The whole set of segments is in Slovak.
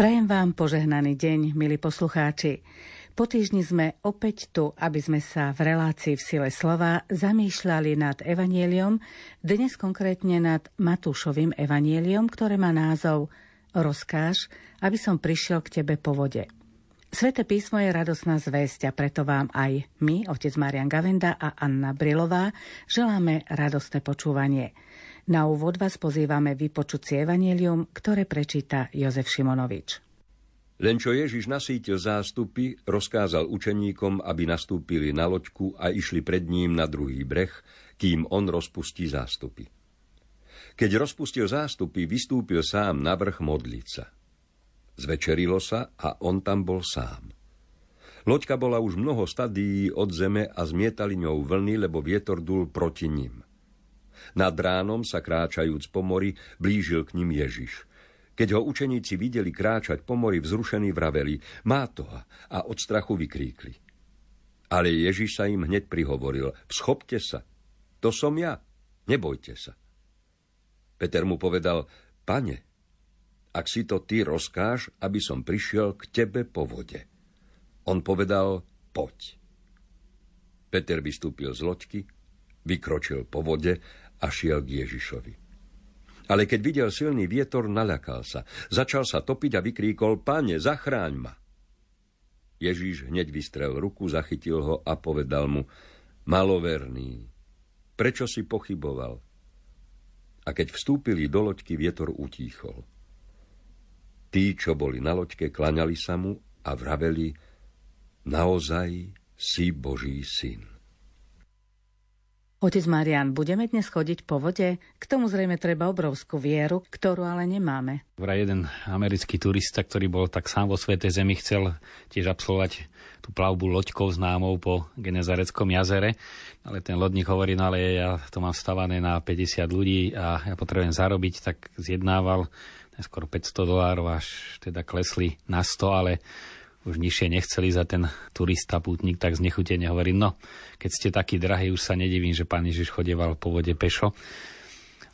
Prajem vám požehnaný deň, milí poslucháči. Po týždni sme opäť tu, aby sme sa v relácii v sile slova zamýšľali nad evanieliom, dnes konkrétne nad Matúšovým evanieliom, ktoré má názov Rozkáž, aby som prišiel k tebe po vode. Sveté písmo je radosná zväzť a preto vám aj my, otec Marian Gavenda a Anna Brilová, želáme radostné počúvanie. Na úvod vás pozývame vypočuť si evanielium, ktoré prečíta Jozef Šimonovič. Len čo Ježiš nasítil zástupy, rozkázal učeníkom, aby nastúpili na loďku a išli pred ním na druhý breh, kým on rozpustí zástupy. Keď rozpustil zástupy, vystúpil sám na vrch modliť. Zvečerilo sa a on tam bol sám. Loďka bola už mnoho stadií od zeme a zmietali ňou vlny, lebo vietor dul proti ním. Nad ránom sa kráčajúc po mori, blížil k ním Ježiš – keď ho učeníci videli kráčať po mori vzrušení vraveli, má to a od strachu vykríkli. Ale Ježiš sa im hneď prihovoril, schopte sa, to som ja, nebojte sa. Peter mu povedal, pane, ak si to ty rozkáž, aby som prišiel k tebe po vode. On povedal, poď. Peter vystúpil z loďky, vykročil po vode a šiel k Ježišovi. Ale keď videl silný vietor, naľakal sa. Začal sa topiť a vykríkol, pane, zachráň ma. Ježíš hneď vystrel ruku, zachytil ho a povedal mu, maloverný, prečo si pochyboval? A keď vstúpili do loďky, vietor utíchol. Tí, čo boli na loďke, klaňali sa mu a vraveli, naozaj si Boží syn. Otec Marian, budeme dnes chodiť po vode? K tomu zrejme treba obrovskú vieru, ktorú ale nemáme. Vraj jeden americký turista, ktorý bol tak sám vo Svetej Zemi, chcel tiež absolvovať tú plavbu loďkou známou po Genezareckom jazere. Ale ten lodník hovorí, no ale ja to mám stavané na 50 ľudí a ja potrebujem zarobiť, tak zjednával skoro 500 dolárov, až teda klesli na 100, ale už nižšie nechceli za ten turista, pútnik, tak znechutene hovorí, no, keď ste takí drahí, už sa nedivím, že pán Ježiš chodieval po vode pešo.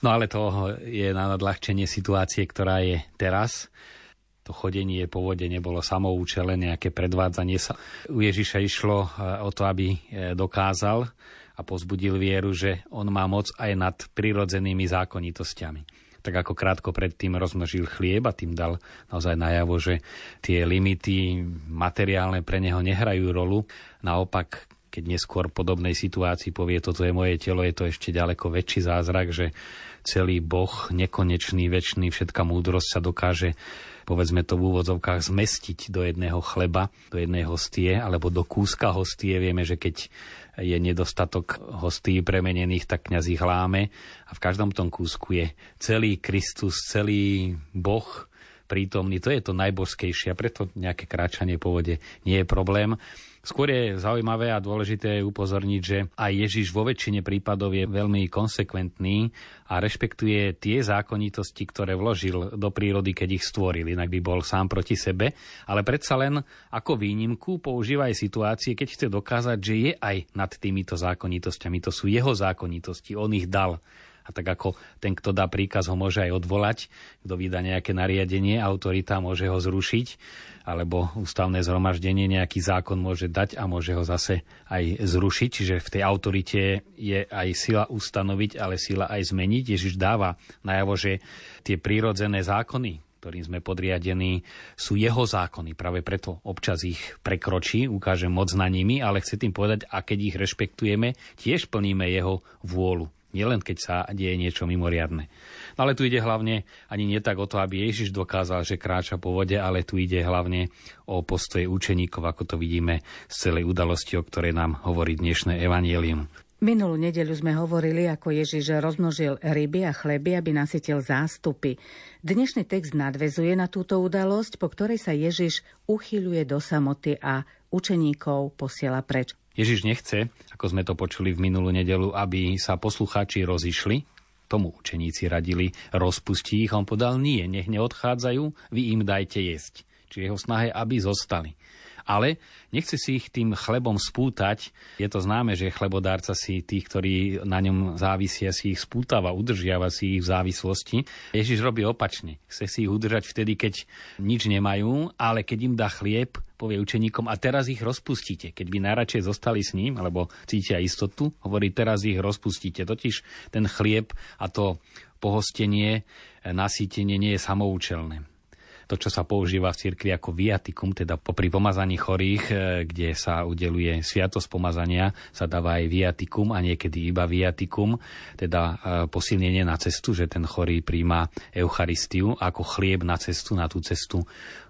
No ale to je na nadľahčenie situácie, ktorá je teraz. To chodenie po vode nebolo samoučele, nejaké predvádzanie sa. U Ježiša išlo eh, o to, aby eh, dokázal a pozbudil vieru, že on má moc aj nad prirodzenými zákonitosťami tak ako krátko predtým rozmnožil chlieb a tým dal naozaj najavo, že tie limity materiálne pre neho nehrajú rolu. Naopak, keď neskôr podobnej situácii povie, toto je moje telo, je to ešte ďaleko väčší zázrak, že celý Boh, nekonečný, väčší, všetká múdrosť sa dokáže povedzme to v úvodzovkách zmestiť do jedného chleba, do jednej hostie alebo do kúska hostie. Vieme, že keď je nedostatok hostí premenených, tak kňaz ich láme. A v každom tom kúsku je celý Kristus, celý Boh prítomný. To je to najbožskejšie a preto nejaké kráčanie po vode nie je problém. Skôr je zaujímavé a dôležité upozorniť, že aj Ježiš vo väčšine prípadov je veľmi konsekventný a rešpektuje tie zákonitosti, ktoré vložil do prírody, keď ich stvoril, inak by bol sám proti sebe, ale predsa len ako výnimku používa aj situácie, keď chce dokázať, že je aj nad týmito zákonitosťami. To sú jeho zákonitosti, on ich dal. A tak ako ten, kto dá príkaz, ho môže aj odvolať, kto vydá nejaké nariadenie, autorita môže ho zrušiť, alebo ústavné zhromaždenie nejaký zákon môže dať a môže ho zase aj zrušiť. Čiže v tej autorite je aj sila ustanoviť, ale sila aj zmeniť. Ježiš dáva najavo, že tie prírodzené zákony, ktorým sme podriadení, sú jeho zákony. Práve preto občas ich prekročí, ukáže moc na nimi, ale chce tým povedať, a keď ich rešpektujeme, tiež plníme jeho vôľu. Nielen keď sa deje niečo mimoriadne. No ale tu ide hlavne ani nie tak o to, aby Ježiš dokázal, že kráča po vode, ale tu ide hlavne o postoje učeníkov, ako to vidíme z celej udalosti, o ktorej nám hovorí dnešné evanielium. Minulú nedeľu sme hovorili, ako Ježiš rozmnožil ryby a chleby, aby nasytil zástupy. Dnešný text nadvezuje na túto udalosť, po ktorej sa Ježiš uchyľuje do samoty a učeníkov posiela preč. Ježiš nechce, ako sme to počuli v minulú nedelu, aby sa poslucháči rozišli, tomu učeníci radili, rozpustí ich, on podal nie, nech neodchádzajú, vy im dajte jesť. Čiže jeho snahe, aby zostali. Ale nechce si ich tým chlebom spútať. Je to známe, že chlebodárca si tých, ktorí na ňom závisia, si ich spútava, udržiava si ich v závislosti. Ježiš robí opačne. Chce si ich udržať vtedy, keď nič nemajú, ale keď im dá chlieb, povie učeníkom a teraz ich rozpustíte. Keď by najradšej zostali s ním, alebo cítia istotu, hovorí teraz ich rozpustíte. Totiž ten chlieb a to pohostenie, nasýtenie nie je samoučelné to, čo sa používa v cirkvi ako viatikum, teda popri pomazaní chorých, e, kde sa udeluje sviatosť pomazania, sa dáva aj viatikum a niekedy iba viatikum, teda e, posilnenie na cestu, že ten chorý príjma Eucharistiu ako chlieb na cestu, na tú cestu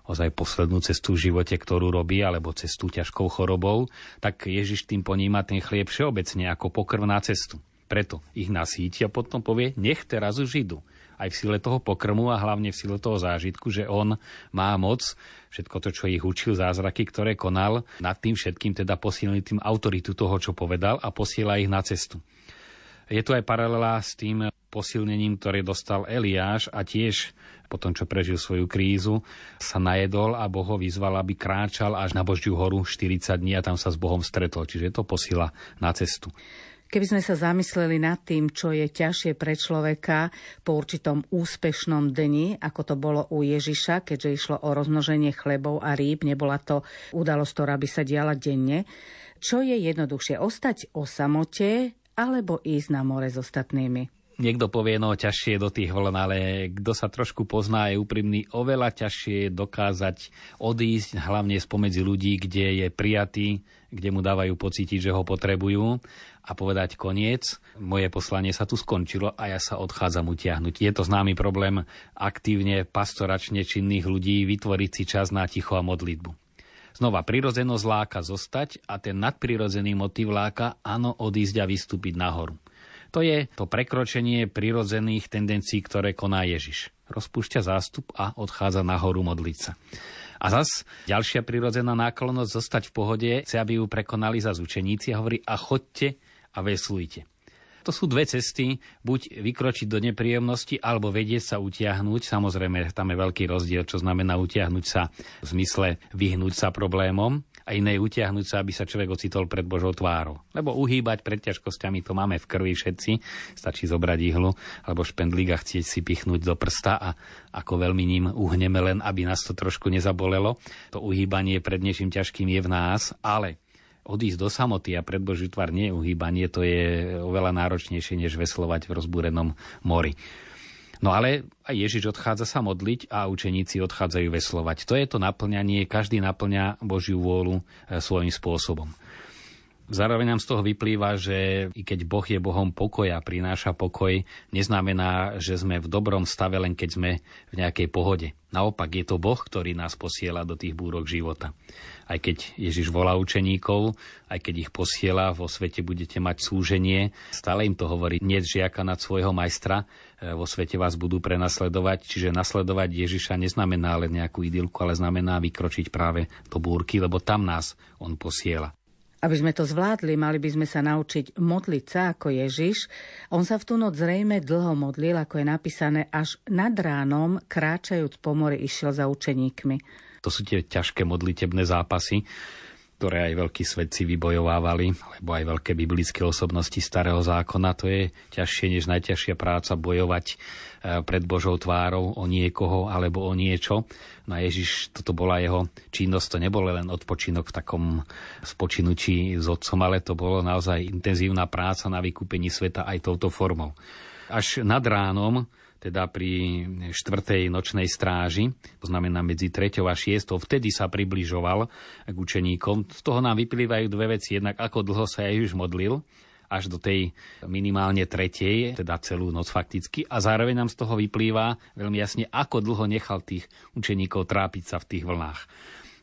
ozaj poslednú cestu v živote, ktorú robí, alebo cestu ťažkou chorobou, tak Ježiš tým poníma ten chlieb všeobecne ako pokrv na cestu. Preto ich nasíti a potom povie, nech teraz už idú aj v sile toho pokrmu a hlavne v sile toho zážitku, že on má moc všetko to, čo ich učil, zázraky, ktoré konal, nad tým všetkým teda posilniť tým autoritu toho, čo povedal a posiela ich na cestu. Je tu aj paralela s tým posilnením, ktoré dostal Eliáš a tiež po tom, čo prežil svoju krízu, sa najedol a Boh ho vyzval, aby kráčal až na Božiu horu 40 dní a tam sa s Bohom stretol. Čiže to posila na cestu. Keby sme sa zamysleli nad tým, čo je ťažšie pre človeka po určitom úspešnom dni, ako to bolo u Ježiša, keďže išlo o rozmnoženie chlebov a rýb, nebola to udalosť, ktorá by sa diala denne, čo je jednoduchšie, ostať o samote alebo ísť na more s ostatnými? Niekto povie, no ťažšie do tých vln, ale kto sa trošku pozná, je úprimný, oveľa ťažšie dokázať odísť, hlavne spomedzi ľudí, kde je prijatý, kde mu dávajú pocítiť, že ho potrebujú a povedať koniec, moje poslanie sa tu skončilo a ja sa odchádzam utiahnuť. Je to známy problém aktívne pastoračne činných ľudí vytvoriť si čas na ticho a modlitbu. Znova, prirodzenosť láka zostať a ten nadprirodzený motiv láka, áno, odísť a vystúpiť nahoru. To je to prekročenie prirodzených tendencií, ktoré koná Ježiš. Rozpúšťa zástup a odchádza nahoru modliť sa. A zas ďalšia prirodzená náklonnosť zostať v pohode, chce, aby ju prekonali za učeníci a hovorí a chodte a veslujte. To sú dve cesty, buď vykročiť do nepríjemnosti, alebo vedieť sa utiahnuť. Samozrejme, tam je veľký rozdiel, čo znamená utiahnuť sa v zmysle vyhnúť sa problémom a iné utiahnuť sa, aby sa človek ocitol pred Božou tvárou. Lebo uhýbať pred ťažkosťami to máme v krvi všetci. Stačí zobrať ihlu alebo špendlík a chcieť si pichnúť do prsta a ako veľmi ním uhneme len, aby nás to trošku nezabolelo. To uhýbanie pred niečím ťažkým je v nás, ale odísť do samoty a pred Božiu tvár nie je uhýbanie, to je oveľa náročnejšie, než veslovať v rozbúrenom mori. No ale aj Ježiš odchádza sa modliť a učeníci odchádzajú veslovať. To je to naplňanie, každý naplňa Božiu vôľu e, svojím spôsobom. Zároveň nám z toho vyplýva, že i keď Boh je Bohom pokoja, prináša pokoj, neznamená, že sme v dobrom stave len keď sme v nejakej pohode. Naopak je to Boh, ktorý nás posiela do tých búrok života aj keď Ježiš volá učeníkov, aj keď ich posiela, vo svete budete mať súženie. Stále im to hovorí, nie žiaka nad svojho majstra, e, vo svete vás budú prenasledovať. Čiže nasledovať Ježiša neznamená len nejakú idylku, ale znamená vykročiť práve do búrky, lebo tam nás on posiela. Aby sme to zvládli, mali by sme sa naučiť modliť sa ako Ježiš. On sa v tú noc zrejme dlho modlil, ako je napísané, až nad ránom, kráčajúc po mori, išiel za učeníkmi. To sú tie ťažké modlitebné zápasy, ktoré aj veľkí svedci vybojovávali, alebo aj veľké biblické osobnosti starého zákona. To je ťažšie než najťažšia práca bojovať e, pred Božou tvárou o niekoho alebo o niečo. No Ježiš, toto bola jeho činnosť, to nebolo len odpočinok v takom spočinutí s otcom, ale to bolo naozaj intenzívna práca na vykúpení sveta aj touto formou. Až nad ránom teda pri štvrtej nočnej stráži, to znamená medzi 3. a 6. vtedy sa približoval k učeníkom. Z toho nám vyplývajú dve veci. Jednak ako dlho sa Ježiš modlil, až do tej minimálne tretej, teda celú noc fakticky. A zároveň nám z toho vyplýva veľmi jasne, ako dlho nechal tých učeníkov trápiť sa v tých vlnách.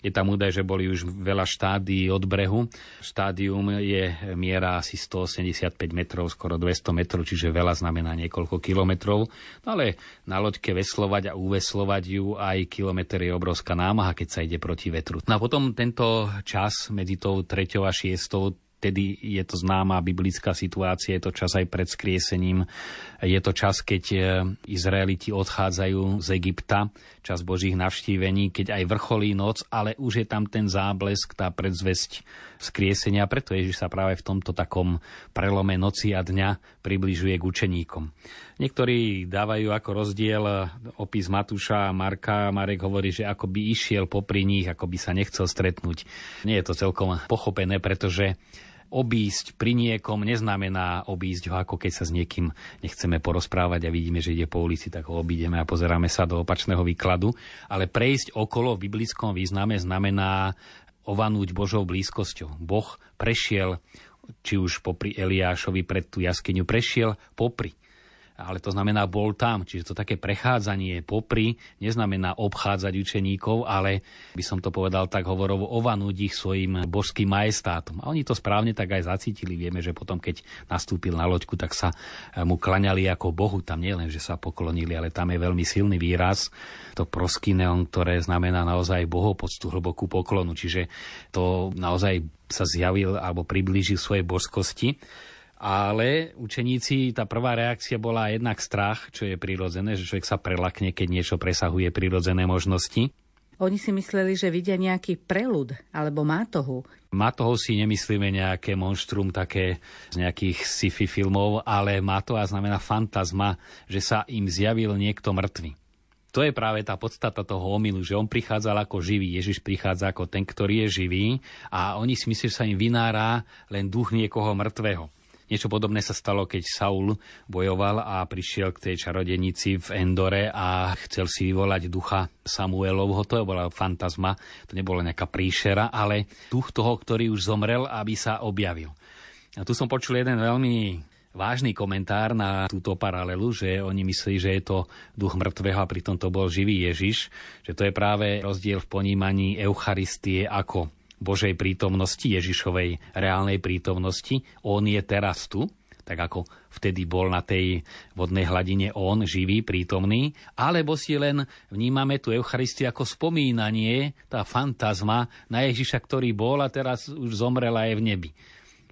Je tam údaj, že boli už veľa štádií od brehu. Štádium je miera asi 185 metrov, skoro 200 metrov, čiže veľa znamená niekoľko kilometrov. No ale na loďke veslovať a uveslovať ju aj kilometr je obrovská námaha, keď sa ide proti vetru. No a potom tento čas medzi tou 3. a 6 vtedy je to známa biblická situácia, je to čas aj pred skriesením, je to čas, keď e, Izraeliti odchádzajú z Egypta, čas Božích navštívení, keď aj vrcholí noc, ale už je tam ten záblesk, tá predzvesť skriesenia, preto Ježiš sa práve v tomto takom prelome noci a dňa približuje k učeníkom. Niektorí dávajú ako rozdiel opis Matúša a Marka. Marek hovorí, že ako by išiel popri nich, ako by sa nechcel stretnúť. Nie je to celkom pochopené, pretože obísť pri niekom neznamená obísť ho, ako keď sa s niekým nechceme porozprávať a vidíme, že ide po ulici, tak ho obídeme a pozeráme sa do opačného výkladu. Ale prejsť okolo v biblickom význame znamená ovanúť Božou blízkosťou. Boh prešiel, či už popri Eliášovi pred tú jaskyňu, prešiel popri ale to znamená bol tam. Čiže to také prechádzanie popri neznamená obchádzať učeníkov, ale by som to povedal tak hovorovo, ovanúť ich svojim božským majestátom. A oni to správne tak aj zacítili. Vieme, že potom, keď nastúpil na loďku, tak sa eh, mu klaňali ako Bohu. Tam nie len, že sa poklonili, ale tam je veľmi silný výraz, to proskineon, ktoré znamená naozaj bohopoctu, hlbokú poklonu. Čiže to naozaj sa zjavil alebo priblížil svojej božskosti ale učeníci, tá prvá reakcia bola jednak strach, čo je prirodzené, že človek sa prelakne, keď niečo presahuje prirodzené možnosti. Oni si mysleli, že vidia nejaký prelud alebo mátohu. Mátohu si nemyslíme nejaké monštrum také z nejakých sci-fi filmov, ale mátoha znamená fantazma, že sa im zjavil niekto mŕtvy. To je práve tá podstata toho omilu, že on prichádzal ako živý, Ježiš prichádza ako ten, ktorý je živý a oni si myslia, že sa im vynára len duch niekoho mŕtvého. Niečo podobné sa stalo, keď Saul bojoval a prišiel k tej čarodenici v Endore a chcel si vyvolať ducha Samuelovho. To bola fantazma, to nebola nejaká príšera, ale duch toho, ktorý už zomrel, aby sa objavil. A tu som počul jeden veľmi vážny komentár na túto paralelu, že oni myslí, že je to duch mŕtvého a pritom to bol živý Ježiš, že to je práve rozdiel v ponímaní Eucharistie ako Božej prítomnosti, Ježišovej reálnej prítomnosti. On je teraz tu, tak ako vtedy bol na tej vodnej hladine on, živý, prítomný, alebo si len vnímame tú Eucharistiu ako spomínanie, tá fantazma na Ježiša, ktorý bol a teraz už zomrel aj v nebi.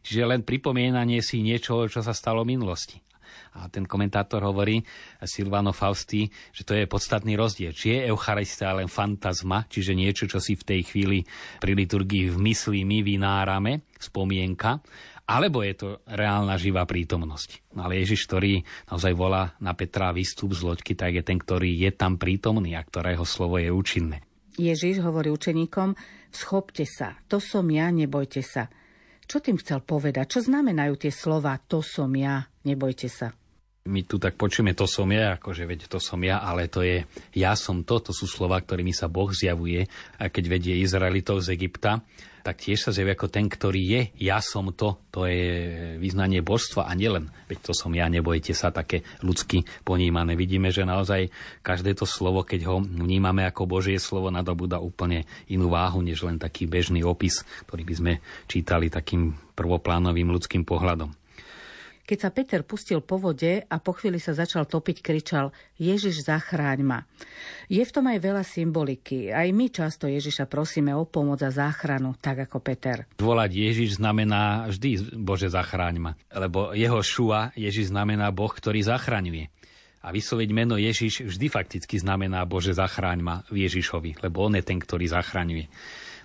Čiže len pripomínanie si niečo, čo sa stalo v minulosti. A ten komentátor hovorí, Silvano Fausti, že to je podstatný rozdiel. Či je Eucharistia len fantazma, čiže niečo, čo si v tej chvíli pri liturgii v mysli my vynárame, spomienka, alebo je to reálna živá prítomnosť. No ale Ježiš, ktorý naozaj volá na Petra výstup z loďky, tak je ten, ktorý je tam prítomný a ktorého slovo je účinné. Ježiš hovorí učeníkom, schopte sa, to som ja, nebojte sa. Čo tým chcel povedať? Čo znamenajú tie slova, to som ja, nebojte sa? My tu tak počujeme, to som ja, akože veď to som ja, ale to je ja som to, to sú slova, ktorými sa Boh zjavuje. A keď vedie Izraelitov z Egypta, tak tiež sa zjavuje ako ten, ktorý je ja som to, to je vyznanie božstva a nielen, veď to som ja, nebojte sa, také ľudsky ponímané. Vidíme, že naozaj každé to slovo, keď ho vnímame ako Božie slovo, nadobúda úplne inú váhu, než len taký bežný opis, ktorý by sme čítali takým prvoplánovým ľudským pohľadom. Keď sa Peter pustil po vode a po chvíli sa začal topiť, kričal Ježiš, zachráň ma. Je v tom aj veľa symboliky. Aj my často Ježiša prosíme o pomoc a záchranu, tak ako Peter. Volať Ježiš znamená vždy Bože zachráň ma. Lebo jeho šua Ježiš znamená Boh, ktorý zachraňuje. A vysloviť meno Ježiš vždy fakticky znamená Bože zachráň ma v Ježišovi, lebo on je ten, ktorý zachraňuje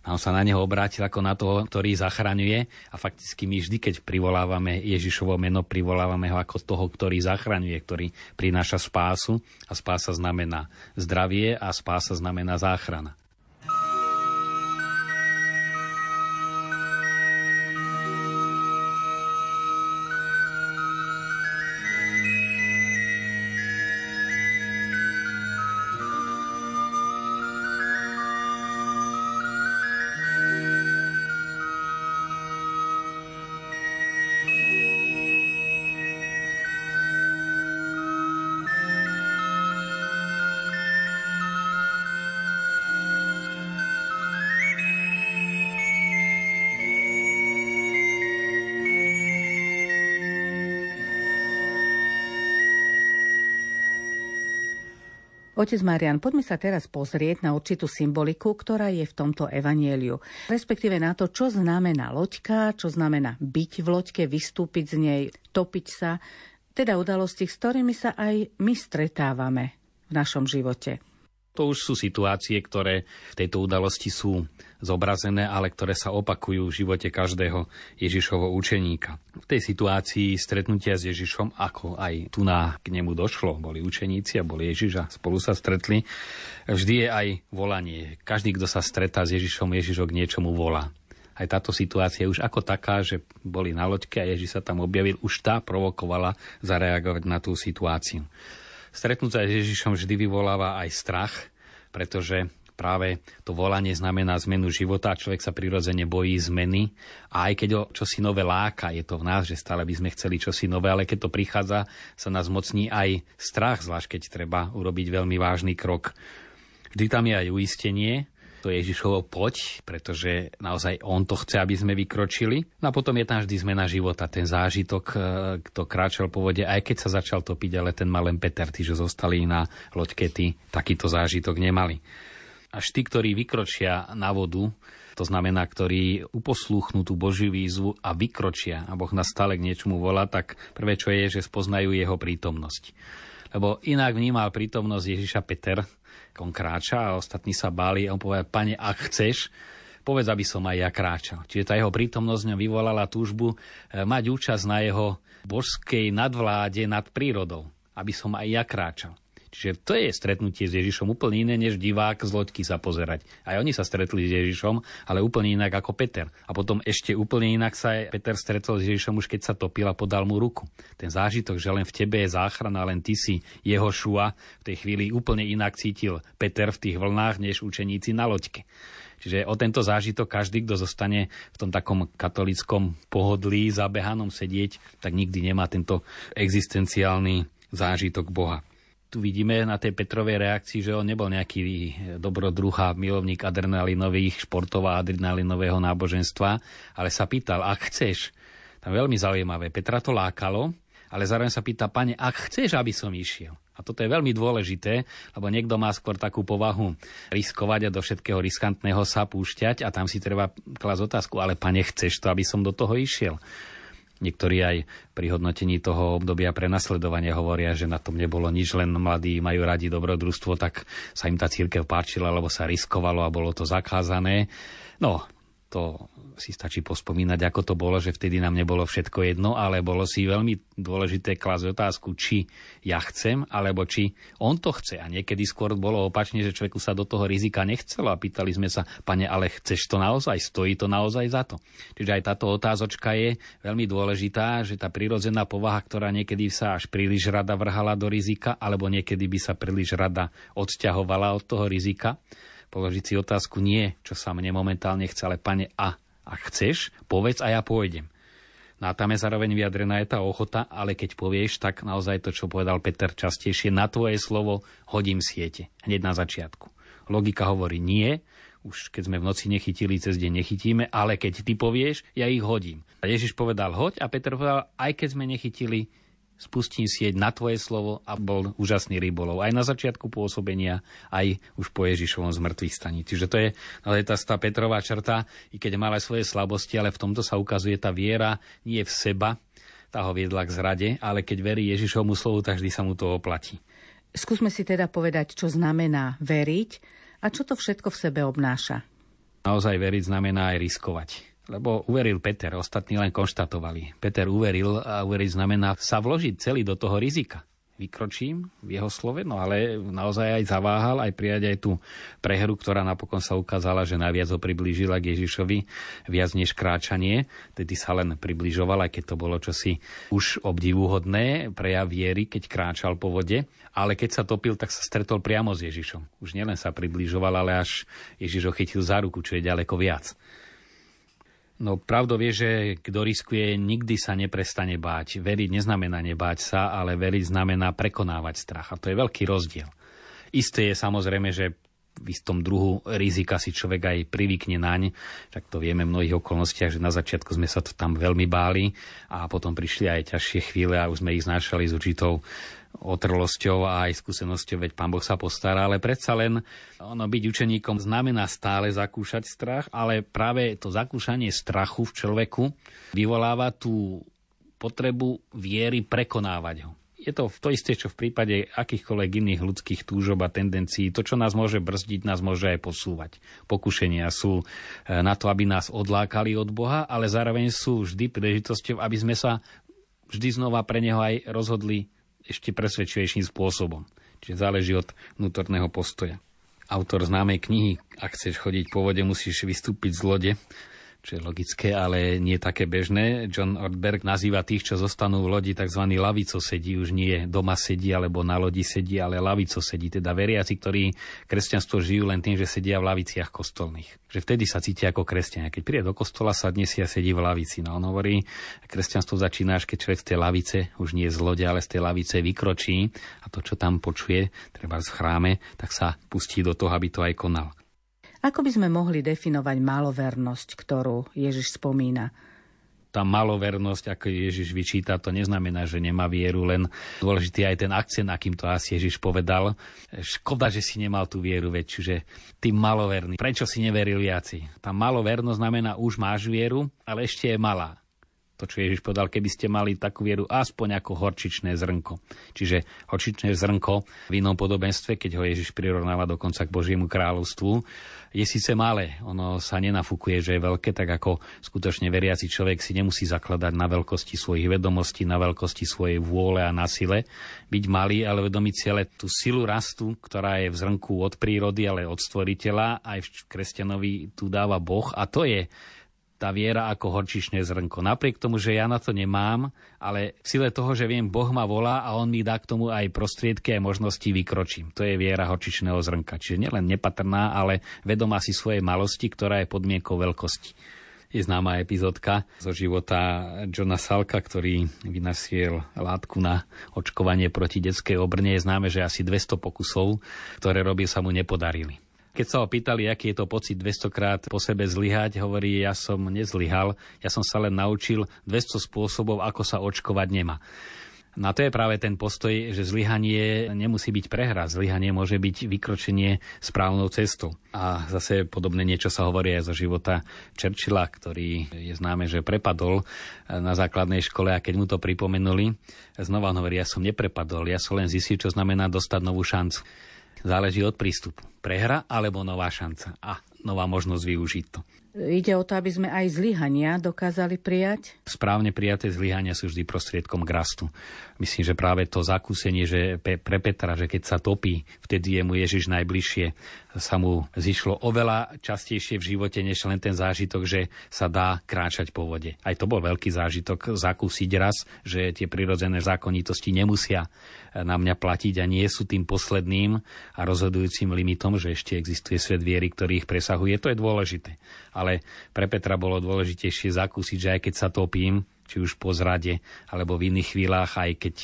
a on sa na neho obrátil ako na toho, ktorý zachraňuje a fakticky my vždy, keď privolávame Ježišovo meno, privolávame ho ako toho, ktorý zachraňuje, ktorý prináša spásu a spása znamená zdravie a spása znamená záchrana. Otec Marian, poďme sa teraz pozrieť na určitú symboliku, ktorá je v tomto evanieliu. Respektíve na to, čo znamená loďka, čo znamená byť v loďke, vystúpiť z nej, topiť sa. Teda udalosti, s ktorými sa aj my stretávame v našom živote. To už sú situácie, ktoré v tejto udalosti sú zobrazené, ale ktoré sa opakujú v živote každého Ježišovho učeníka. V tej situácii stretnutia s Ježišom, ako aj tu na k nemu došlo, boli učeníci a boli a spolu sa stretli, vždy je aj volanie. Každý, kto sa stretá s Ježišom, Ježišok niečomu volá aj táto situácia už ako taká, že boli na loďke a Ježiš sa tam objavil, už tá provokovala zareagovať na tú situáciu. Stretnúť sa s Ježišom vždy vyvoláva aj strach, pretože práve to volanie znamená zmenu života človek sa prirodzene bojí zmeny a aj keď o čosi nové láka, je to v nás, že stále by sme chceli čosi nové, ale keď to prichádza, sa nás mocní aj strach, zvlášť keď treba urobiť veľmi vážny krok. Vždy tam je aj uistenie, to Ježišovo poď, pretože naozaj on to chce, aby sme vykročili. No a potom je tam vždy zmena života, ten zážitok, e, kto kráčal po vode, aj keď sa začal topiť, ale ten mal len Peter, tí, že zostali na loďke, tí takýto zážitok nemali. Až tí, ktorí vykročia na vodu, to znamená, ktorí uposlúchnú tú Božiu výzvu a vykročia a Boh nás stále k niečomu volá, tak prvé, čo je, že spoznajú jeho prítomnosť. Lebo inak vnímal prítomnosť Ježiša Peter, on kráča a ostatní sa báli a on povedal, pane, ak chceš, povedz, aby som aj ja kráčal. Čiže tá jeho prítomnosť vyvolala túžbu eh, mať účasť na jeho božskej nadvláde nad prírodou, aby som aj ja kráčal. Čiže to je stretnutie s Ježišom úplne iné, než divák z loďky sa pozerať. Aj oni sa stretli s Ježišom, ale úplne inak ako Peter. A potom ešte úplne inak sa Peter stretol s Ježišom už keď sa topil a podal mu ruku. Ten zážitok, že len v tebe je záchrana, len ty si jeho šua, v tej chvíli úplne inak cítil Peter v tých vlnách, než učeníci na loďke. Čiže o tento zážitok každý, kto zostane v tom takom katolickom pohodlí zabehanom sedieť, tak nikdy nemá tento existenciálny zážitok Boha tu vidíme na tej Petrovej reakcii, že on nebol nejaký dobrodruha, milovník adrenalinových športov a adrenalinového náboženstva, ale sa pýtal, ak chceš, tam veľmi zaujímavé, Petra to lákalo, ale zároveň sa pýta, pane, ak chceš, aby som išiel. A toto je veľmi dôležité, lebo niekto má skôr takú povahu riskovať a do všetkého riskantného sa púšťať a tam si treba klásť otázku, ale pane, chceš to, aby som do toho išiel? Niektorí aj pri hodnotení toho obdobia prenasledovania hovoria, že na tom nebolo nič, len mladí majú radi dobrodružstvo, tak sa im tá církev páčila, lebo sa riskovalo a bolo to zakázané. No, to si stačí pospomínať, ako to bolo, že vtedy nám nebolo všetko jedno, ale bolo si veľmi dôležité klásť otázku, či ja chcem, alebo či on to chce. A niekedy skôr bolo opačne, že človeku sa do toho rizika nechcelo a pýtali sme sa, pane, ale chceš to naozaj? Stojí to naozaj za to? Čiže aj táto otázočka je veľmi dôležitá, že tá prirodzená povaha, ktorá niekedy sa až príliš rada vrhala do rizika, alebo niekedy by sa príliš rada odsťahovala od toho rizika, položiť si otázku nie, čo sa mne momentálne chce, ale pane, a ak chceš, povedz a ja pôjdem. No a tam je zároveň vyjadrená je tá ochota, ale keď povieš, tak naozaj to, čo povedal Peter častejšie, na tvoje slovo hodím siete. Hneď na začiatku. Logika hovorí nie, už keď sme v noci nechytili, cez deň nechytíme, ale keď ty povieš, ja ich hodím. A Ježiš povedal hoď a Peter povedal, aj keď sme nechytili, spustím sieť na tvoje slovo a bol úžasný rybolov. Aj na začiatku pôsobenia, aj už po Ježišovom zmrtvých staní. Čiže to je ale tá stá Petrová črta, i keď mala svoje slabosti, ale v tomto sa ukazuje tá viera nie v seba, tá ho viedla k zrade, ale keď verí Ježišovmu slovu, tak vždy sa mu to oplatí. Skúsme si teda povedať, čo znamená veriť a čo to všetko v sebe obnáša. Naozaj veriť znamená aj riskovať lebo uveril Peter, ostatní len konštatovali. Peter uveril a uveriť znamená sa vložiť celý do toho rizika. Vykročím v jeho slove, no ale naozaj aj zaváhal, aj prijať aj tú prehru, ktorá napokon sa ukázala, že najviac ho priblížila k Ježišovi viac než kráčanie. Tedy sa len približoval, aj keď to bolo čosi už obdivuhodné, prejav viery, keď kráčal po vode. Ale keď sa topil, tak sa stretol priamo s Ježišom. Už nielen sa približoval, ale až Ježiš ho chytil za ruku, čo je ďaleko viac. No pravdou je, že kto riskuje, nikdy sa neprestane báť. Veriť neznamená nebáť sa, ale veriť znamená prekonávať strach. A to je veľký rozdiel. Isté je samozrejme, že v istom druhu rizika si človek aj privykne naň. Tak to vieme v mnohých okolnostiach, že na začiatku sme sa to tam veľmi báli a potom prišli aj ťažšie chvíle a už sme ich znášali s určitou otrlosťou a aj skúsenosťou, veď pán Boh sa postará, ale predsa len ono byť učeníkom znamená stále zakúšať strach, ale práve to zakúšanie strachu v človeku vyvoláva tú potrebu viery prekonávať ho. Je to to isté, čo v prípade akýchkoľvek iných ľudských túžob a tendencií. To, čo nás môže brzdiť, nás môže aj posúvať. Pokušenia sú e, na to, aby nás odlákali od Boha, ale zároveň sú vždy príležitosťou, aby sme sa vždy znova pre Neho aj rozhodli ešte presvedčivejším spôsobom. Čiže záleží od vnútorného postoja. Autor známej knihy Ak chceš chodiť po vode, musíš vystúpiť z lode čo je logické, ale nie také bežné. John Ortberg nazýva tých, čo zostanú v lodi tzv. lavico sedí, už nie doma sedí alebo na lodi sedí, ale lavico sedí, teda veriaci, ktorí kresťanstvo žijú len tým, že sedia v laviciach kostolných. Že vtedy sa cítia ako kresťania. Keď príde do kostola, sadne si a sedí v lavici. No on hovorí, kresťanstvo začína až keď človek z tej lavice, už nie z lode, ale z tej lavice vykročí a to, čo tam počuje, treba v chráme, tak sa pustí do toho, aby to aj konal. Ako by sme mohli definovať malovernosť, ktorú Ježiš spomína? tá malovernosť, ako Ježiš vyčíta, to neznamená, že nemá vieru, len dôležitý aj ten akcent, akým to asi Ježiš povedal. Škoda, že si nemal tú vieru väčšiu, že ty maloverný. Prečo si neveril viaci? Tá malovernosť znamená, už máš vieru, ale ešte je malá to, čo Ježiš povedal, keby ste mali takú vieru aspoň ako horčičné zrnko. Čiže horčičné zrnko v inom podobenstve, keď ho Ježiš prirovnáva dokonca k Božiemu kráľovstvu, je síce malé, ono sa nenafúkuje, že je veľké, tak ako skutočne veriaci človek si nemusí zakladať na veľkosti svojich vedomostí, na veľkosti svojej vôle a na sile. Byť malý, ale vedomiť si ale tú silu rastu, ktorá je v zrnku od prírody, ale od stvoriteľa, aj v kresťanovi tu dáva Boh a to je tá viera ako horčičné zrnko. Napriek tomu, že ja na to nemám, ale v sile toho, že viem, Boh ma volá a On mi dá k tomu aj prostriedky a možnosti vykročím. To je viera horčičného zrnka. Čiže nielen nepatrná, ale vedomá si svojej malosti, ktorá je podmienkou veľkosti. Je známa epizódka zo života Johna Salka, ktorý vynasiel látku na očkovanie proti detskej obrne. Je známe, že asi 200 pokusov, ktoré robil, sa mu nepodarili. Keď sa ho pýtali, aký je to pocit 200 krát po sebe zlyhať, hovorí, ja som nezlyhal, ja som sa len naučil 200 spôsobov, ako sa očkovať nemá. No a to je práve ten postoj, že zlyhanie nemusí byť prehra. Zlyhanie môže byť vykročenie správnou cestou. A zase podobné niečo sa hovorí aj zo života Churchilla, ktorý je známe, že prepadol na základnej škole a keď mu to pripomenuli, znova hovorí, ja som neprepadol, ja som len zistil, čo znamená dostať novú šancu. Záleží od prístupu. Prehra alebo nová šanca a nová možnosť využiť to. Ide o to, aby sme aj zlyhania dokázali prijať? Správne prijaté zlyhania sú vždy prostriedkom k rastu. Myslím, že práve to zakúsenie, že pre Petra, že keď sa topí, vtedy je mu Ježiš najbližšie, sa mu zišlo oveľa častejšie v živote, než len ten zážitok, že sa dá kráčať po vode. Aj to bol veľký zážitok zakúsiť raz, že tie prirodzené zákonitosti nemusia na mňa platiť a nie sú tým posledným a rozhodujúcim limitom, že ešte existuje svet viery, ktorý ich presahuje. To je dôležité. Ale pre Petra bolo dôležitejšie zakúsiť, že aj keď sa topím, či už po zrade, alebo v iných chvíľach, aj keď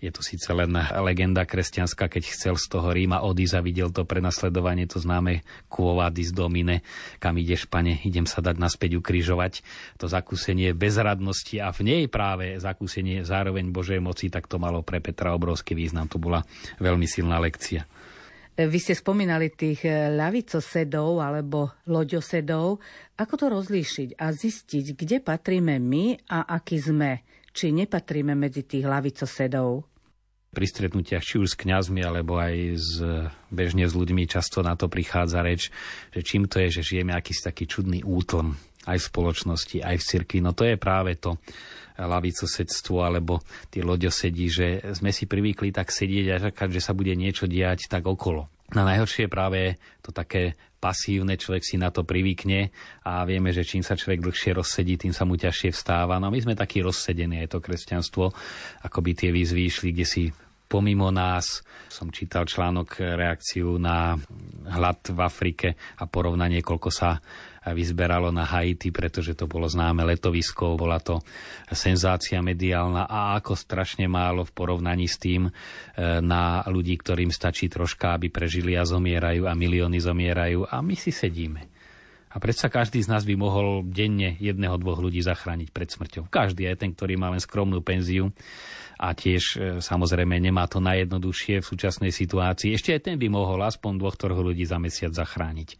je to síce len legenda kresťanská, keď chcel z toho Ríma odísť a videl to prenasledovanie, to známe Quo vadis domine, kam ideš, pane, idem sa dať naspäť ukrižovať. To zakúsenie bezradnosti a v nej práve zakúsenie zároveň Božej moci, tak to malo pre Petra obrovský význam. To bola veľmi silná lekcia. Vy ste spomínali tých eh, ľavicosedov alebo loďosedov. Ako to rozlíšiť a zistiť, kde patríme my a aký sme? Či nepatríme medzi tých ľavicosedov? Pri stretnutiach či už s kňazmi, alebo aj z, bežne s ľuďmi často na to prichádza reč, že čím to je, že žijeme akýsi taký čudný útlm aj v spoločnosti, aj v cirkvi. No to je práve to lavicosedstvo alebo tí loďosedí, že sme si privykli tak sedieť a čakať, že sa bude niečo diať tak okolo. Na najhoršie je práve to také pasívne, človek si na to privykne a vieme, že čím sa človek dlhšie rozsedí, tým sa mu ťažšie vstáva. No my sme takí rozsedení, je to kresťanstvo, ako by tie výzvy išli, kde si pomimo nás. Som čítal článok reakciu na hlad v Afrike a porovnanie, koľko sa vyzberalo na Haiti, pretože to bolo známe letovisko, bola to senzácia mediálna a ako strašne málo v porovnaní s tým e, na ľudí, ktorým stačí troška, aby prežili a zomierajú a milióny zomierajú a my si sedíme. A predsa každý z nás by mohol denne jedného, dvoch ľudí zachrániť pred smrťou. Každý, aj ten, ktorý má len skromnú penziu a tiež e, samozrejme nemá to najjednoduchšie v súčasnej situácii. Ešte aj ten by mohol aspoň dvoch, troch ľudí za mesiac zachrániť. E,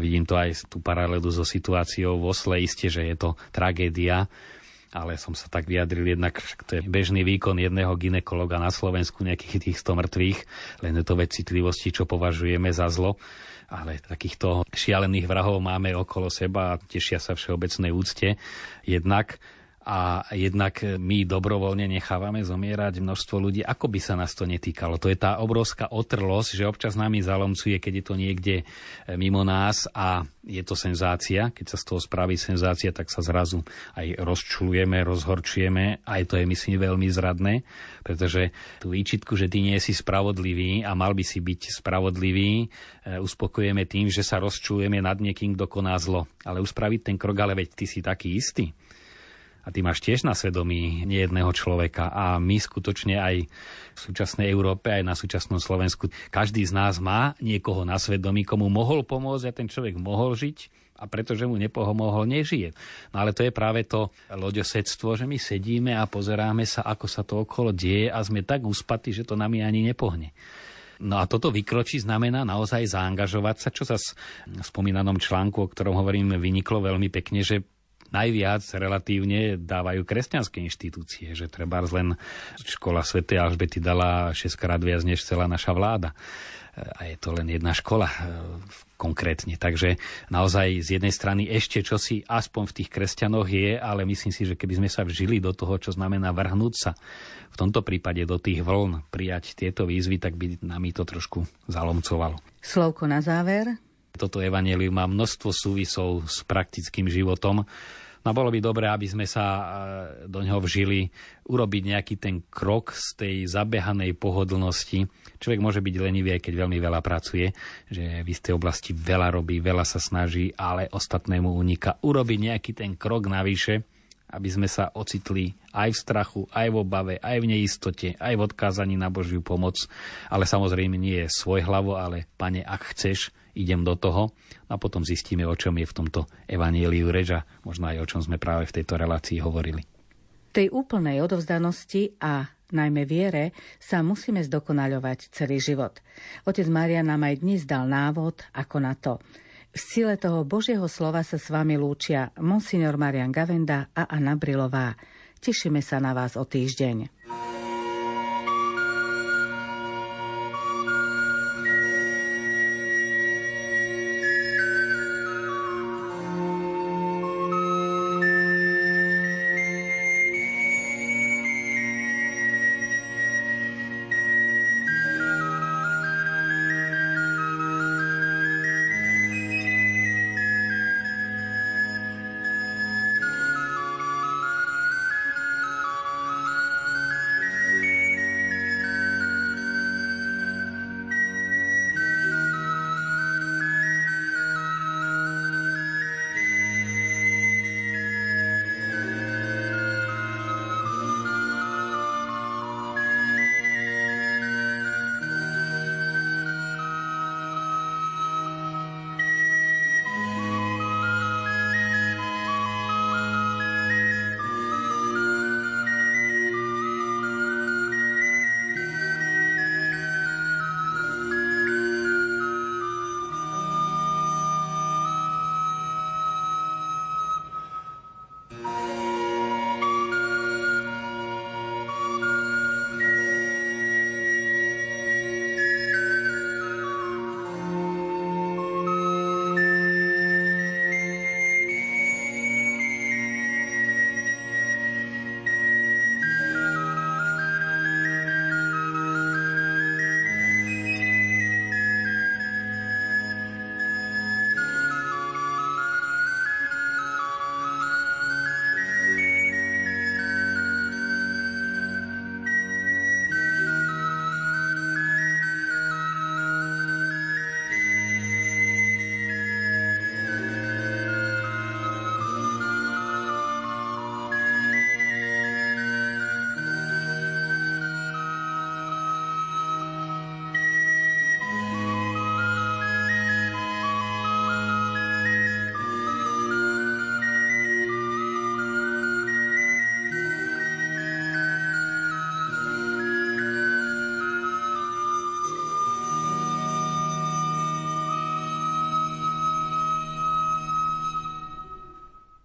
vidím to aj tú paralelu so situáciou v Osle, isté, že je to tragédia, ale som sa tak vyjadril jednak, však to je bežný výkon jedného ginekologa na Slovensku, nejakých tých 100 mŕtvych, len je to vec citlivosti, čo považujeme za zlo ale takýchto šialených vrahov máme okolo seba a tešia sa všeobecnej úcte. Jednak a jednak my dobrovoľne nechávame zomierať množstvo ľudí, ako by sa nás to netýkalo. To je tá obrovská otrlosť, že občas nami zalomcuje, keď je to niekde e, mimo nás a je to senzácia. Keď sa z toho spraví senzácia, tak sa zrazu aj rozčulujeme, rozhorčujeme. Aj to je, myslím, veľmi zradné, pretože tú výčitku, že ty nie si spravodlivý a mal by si byť spravodlivý, e, uspokojujeme tým, že sa rozčulujeme nad niekým, kto koná zlo. Ale uspraviť ten krok, ale veď ty si taký istý a ty máš tiež na svedomí nejedného človeka a my skutočne aj v súčasnej Európe, aj na súčasnom Slovensku, každý z nás má niekoho na svedomí, komu mohol pomôcť a ten človek mohol žiť a pretože mu nepomohol, nežije. No ale to je práve to loďosedstvo, že my sedíme a pozeráme sa, ako sa to okolo deje a sme tak uspatí, že to nami ani nepohne. No a toto vykročí znamená naozaj zaangažovať sa, čo sa v spomínanom článku, o ktorom hovorím, vyniklo veľmi pekne, že najviac relatívne dávajú kresťanské inštitúcie, že treba len škola Sv. Alžbety dala 6 krát viac než celá naša vláda. A je to len jedna škola e, konkrétne. Takže naozaj z jednej strany ešte čosi aspoň v tých kresťanoch je, ale myslím si, že keby sme sa vžili do toho, čo znamená vrhnúť sa v tomto prípade do tých vln, prijať tieto výzvy, tak by nami to trošku zalomcovalo. Slovko na záver. Toto evanelium má množstvo súvisov s praktickým životom. No bolo by dobré, aby sme sa e, do ňoho vžili, urobiť nejaký ten krok z tej zabehanej pohodlnosti. Človek môže byť lenivý, aj keď veľmi veľa pracuje, že v istej oblasti veľa robí, veľa sa snaží, ale ostatnému unika. Urobiť nejaký ten krok navyše, aby sme sa ocitli aj v strachu, aj v obave, aj v neistote, aj v odkázaní na Božiu pomoc. Ale samozrejme nie svoj hlavo, ale pane, ak chceš, idem do toho a potom zistíme, o čom je v tomto evaníliu reč a možno aj o čom sme práve v tejto relácii hovorili. Tej úplnej odovzdanosti a najmä viere sa musíme zdokonaľovať celý život. Otec Maria nám aj dnes dal návod, ako na to. V sile toho Božieho slova sa s vami lúčia Monsignor Marian Gavenda a Anna Brilová. Tešíme sa na vás o týždeň.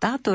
Táto